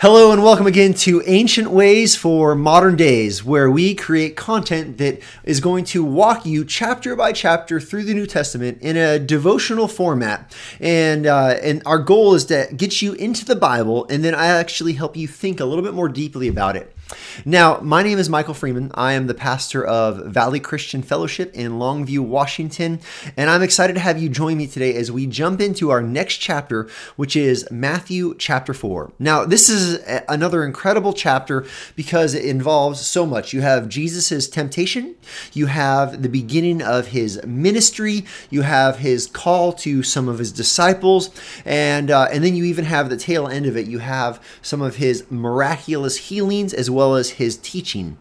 Hello and welcome again to Ancient Ways for Modern Days, where we create content that is going to walk you chapter by chapter through the New Testament in a devotional format. And uh, and our goal is to get you into the Bible, and then I actually help you think a little bit more deeply about it. Now, my name is Michael Freeman. I am the pastor of Valley Christian Fellowship in Longview, Washington, and I'm excited to have you join me today as we jump into our next chapter, which is Matthew chapter 4. Now, this is another incredible chapter because it involves so much. You have Jesus' temptation, you have the beginning of his ministry, you have his call to some of his disciples, and uh, and then you even have the tail end of it. You have some of his miraculous healings as well well as his teaching.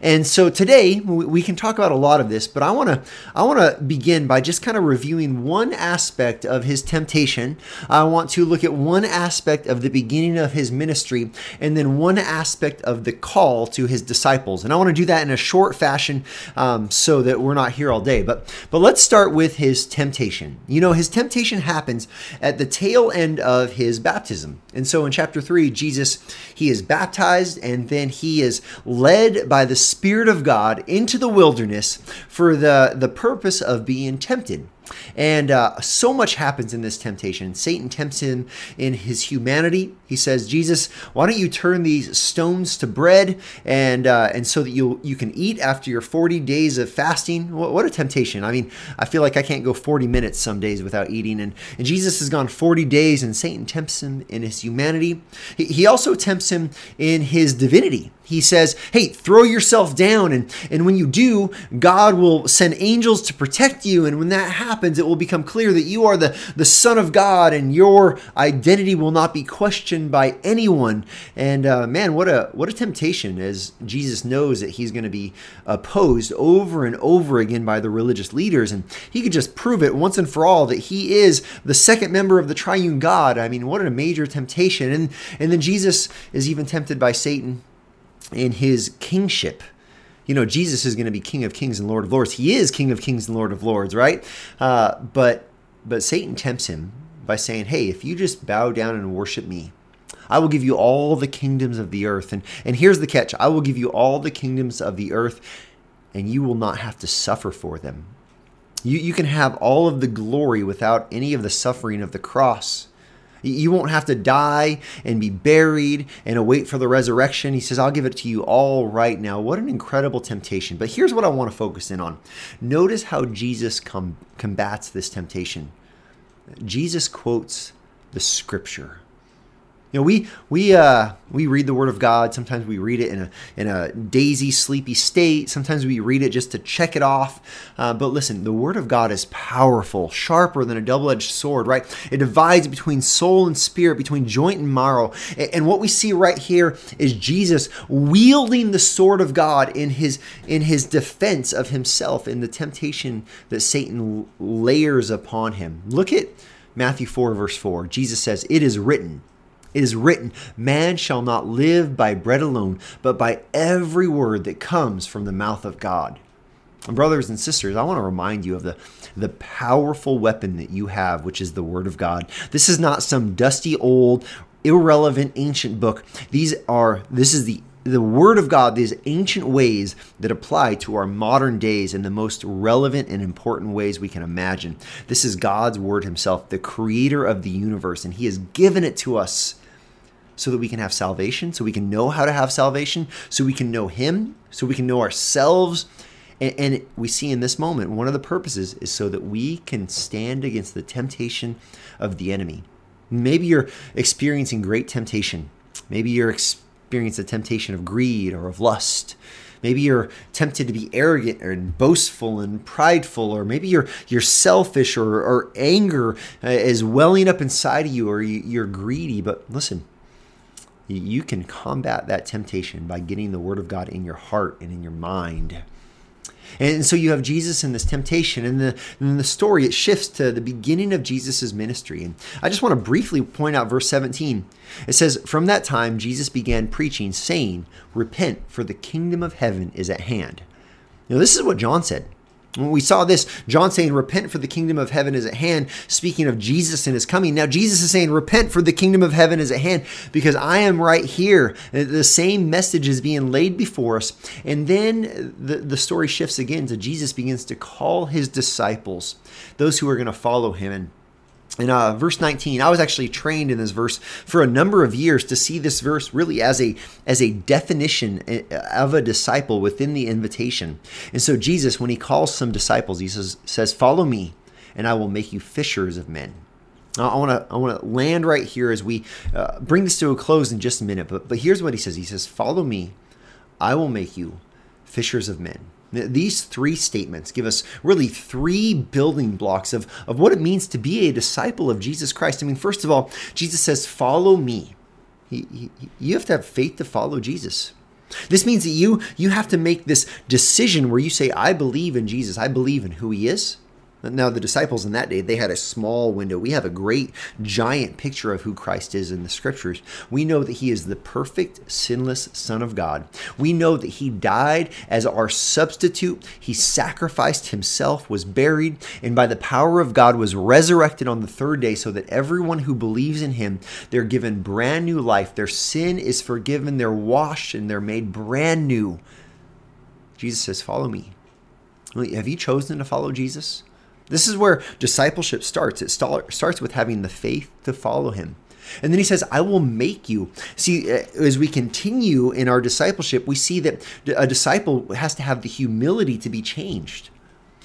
And so today we can talk about a lot of this, but I want to I want to begin by just kind of reviewing one aspect of his temptation. I want to look at one aspect of the beginning of his ministry and then one aspect of the call to his disciples. And I want to do that in a short fashion um, so that we're not here all day. But but let's start with his temptation. You know, his temptation happens at the tail end of his baptism. And so in chapter 3, Jesus he is baptized and then he is led by the Spirit of God into the wilderness for the, the purpose of being tempted. And uh, so much happens in this temptation. Satan tempts him in his humanity. He says, "Jesus, why don't you turn these stones to bread, and uh, and so that you you can eat after your forty days of fasting?" What, what, a temptation! I mean, I feel like I can't go forty minutes some days without eating, and and Jesus has gone forty days, and Satan tempts him in his humanity. He, he also tempts him in his divinity. He says, Hey, throw yourself down. And, and when you do, God will send angels to protect you. And when that happens, it will become clear that you are the, the Son of God and your identity will not be questioned by anyone. And uh, man, what a, what a temptation as Jesus knows that he's going to be opposed over and over again by the religious leaders. And he could just prove it once and for all that he is the second member of the triune God. I mean, what a major temptation. And, and then Jesus is even tempted by Satan in his kingship. You know, Jesus is going to be King of Kings and Lord of Lords. He is King of Kings and Lord of Lords, right? Uh, but but Satan tempts him by saying, "Hey, if you just bow down and worship me, I will give you all the kingdoms of the earth." And and here's the catch: I will give you all the kingdoms of the earth, and you will not have to suffer for them. You you can have all of the glory without any of the suffering of the cross. You won't have to die and be buried and await for the resurrection. He says, I'll give it to you all right now. What an incredible temptation. But here's what I want to focus in on. Notice how Jesus com- combats this temptation. Jesus quotes the scripture. You know, we we uh, we read the Word of God. Sometimes we read it in a in a daisy, sleepy state. Sometimes we read it just to check it off. Uh, but listen, the Word of God is powerful, sharper than a double-edged sword. Right? It divides between soul and spirit, between joint and marrow. And what we see right here is Jesus wielding the sword of God in his in his defense of himself in the temptation that Satan layers upon him. Look at Matthew four verse four. Jesus says, "It is written." Is written, Man shall not live by bread alone, but by every word that comes from the mouth of God. And brothers and sisters, I want to remind you of the, the powerful weapon that you have, which is the Word of God. This is not some dusty old, irrelevant ancient book. These are this is the the Word of God, these ancient ways that apply to our modern days in the most relevant and important ways we can imagine. This is God's Word Himself, the creator of the universe, and He has given it to us so that we can have salvation, so we can know how to have salvation, so we can know Him, so we can know ourselves. And, and we see in this moment, one of the purposes is so that we can stand against the temptation of the enemy. Maybe you're experiencing great temptation. Maybe you're experiencing the temptation of greed or of lust. Maybe you're tempted to be arrogant and boastful and prideful, or maybe you're you're selfish or, or anger uh, is welling up inside of you, or you're greedy. But listen, you can combat that temptation by getting the Word of God in your heart and in your mind. And so you have Jesus in this temptation, and the, in the story it shifts to the beginning of Jesus' ministry. And I just want to briefly point out verse 17. It says, From that time Jesus began preaching, saying, Repent, for the kingdom of heaven is at hand. Now, this is what John said. When we saw this, John saying, Repent for the kingdom of heaven is at hand, speaking of Jesus and his coming. Now, Jesus is saying, Repent for the kingdom of heaven is at hand because I am right here. Uh, the same message is being laid before us. And then the, the story shifts again to Jesus begins to call his disciples, those who are going to follow him. And in uh, verse 19 i was actually trained in this verse for a number of years to see this verse really as a as a definition eh, of a disciple within the invitation and so jesus when he calls some disciples he says says follow me and i will make you fishers of men I want to I want to land right here as we uh, bring this to a close in just a minute. But but here's what he says. He says, "Follow me, I will make you fishers of men." These three statements give us really three building blocks of, of what it means to be a disciple of Jesus Christ. I mean, first of all, Jesus says, Follow me. He, he, you have to have faith to follow Jesus. This means that you you have to make this decision where you say, I believe in Jesus, I believe in who he is, now, the disciples in that day, they had a small window. We have a great, giant picture of who Christ is in the scriptures. We know that he is the perfect, sinless Son of God. We know that he died as our substitute. He sacrificed himself, was buried, and by the power of God was resurrected on the third day so that everyone who believes in him, they're given brand new life. Their sin is forgiven, they're washed, and they're made brand new. Jesus says, Follow me. Have you chosen to follow Jesus? This is where discipleship starts. It starts with having the faith to follow him. And then he says, I will make you. See, uh, as we continue in our discipleship, we see that a disciple has to have the humility to be changed.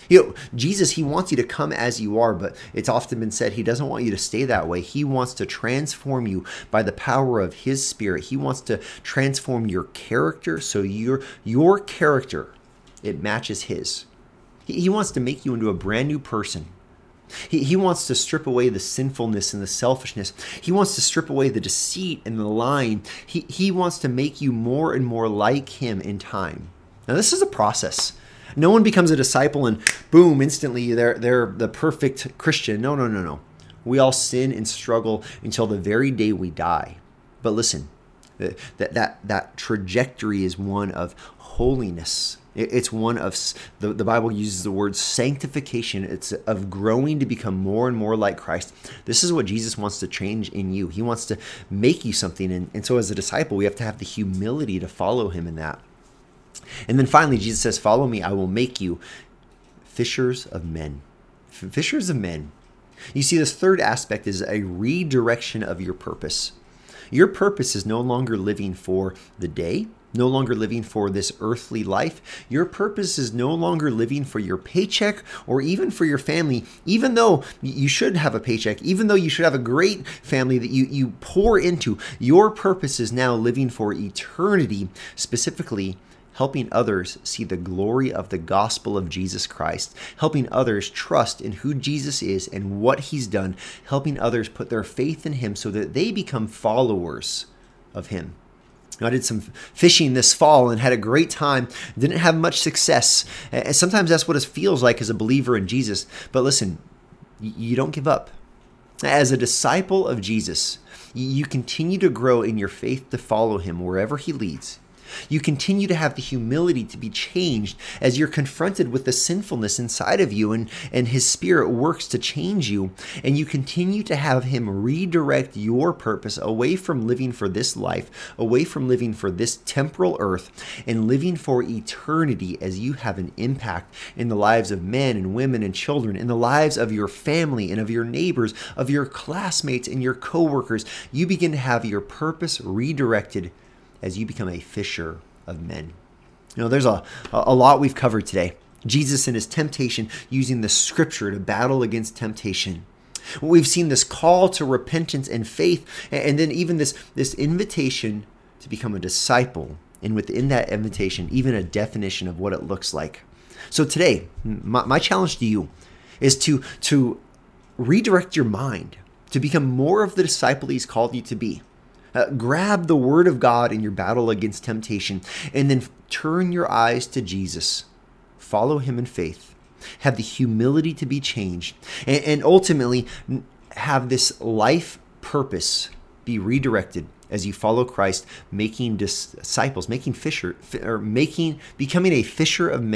You know, Jesus, he wants you to come as you are, but it's often been said he doesn't want you to stay that way. He wants to transform you by the power of his spirit. He wants to transform your character so your your character it matches his. He, wants to make you into a brand new person. He, he wants to strip away the sinfulness and the selfishness. He wants to strip away the deceit and the lying. He, he wants to make you more and more like him in time. Now, this is a process. No one becomes a disciple and boom, instantly they're, they're the perfect Christian. No, no, no, no. We all sin and struggle until the very day we die. But listen, that, that, that trajectory is one of holiness it's one of the, the Bible uses the word sanctification. It's of growing to become more and more like Christ. This is what Jesus wants to change in you. He wants to make you something. And, and so, as a disciple, we have to have the humility to follow him in that. And then finally, Jesus says, Follow me, I will make you fishers of men. Fishers of men. You see, this third aspect is a redirection of your purpose. Your purpose is no longer living for the day, no longer living for this earthly life. Your purpose is no longer living for your paycheck or even for your family, even though you should have a paycheck, even though you should have a great family that you, you pour into. Your purpose is now living for eternity, specifically helping others see the glory of the gospel of Jesus Christ, helping others trust in who Jesus is and what he's done, helping others put their faith in him so that they become followers of him. I did some fishing this fall and had a great time. Didn't have much success. And sometimes that's what it feels like as a believer in Jesus. But listen, you don't give up. As a disciple of Jesus, you continue to grow in your faith to follow him wherever he leads. You continue to have the humility to be changed as you're confronted with the sinfulness inside of you, and, and His Spirit works to change you. And you continue to have Him redirect your purpose away from living for this life, away from living for this temporal earth, and living for eternity as you have an impact in the lives of men and women and children, in the lives of your family and of your neighbors, of your classmates and your coworkers. You begin to have your purpose redirected as you become a fisher of men. You know, there's a, a lot we've covered today. Jesus and his temptation using the scripture to battle against temptation. We've seen this call to repentance and faith, and then even this, this invitation to become a disciple. And within that invitation, even a definition of what it looks like. So today, my, my challenge to you is to, to redirect your mind to become more of the disciple he's called you to be. Uh, grab the word of God in your battle against temptation and then turn your eyes to Jesus. Follow him in faith. Have the humility to be changed. And, and ultimately, have this life purpose be redirected as you follow Christ, making disciples, making fisher, or making, becoming a fisher of men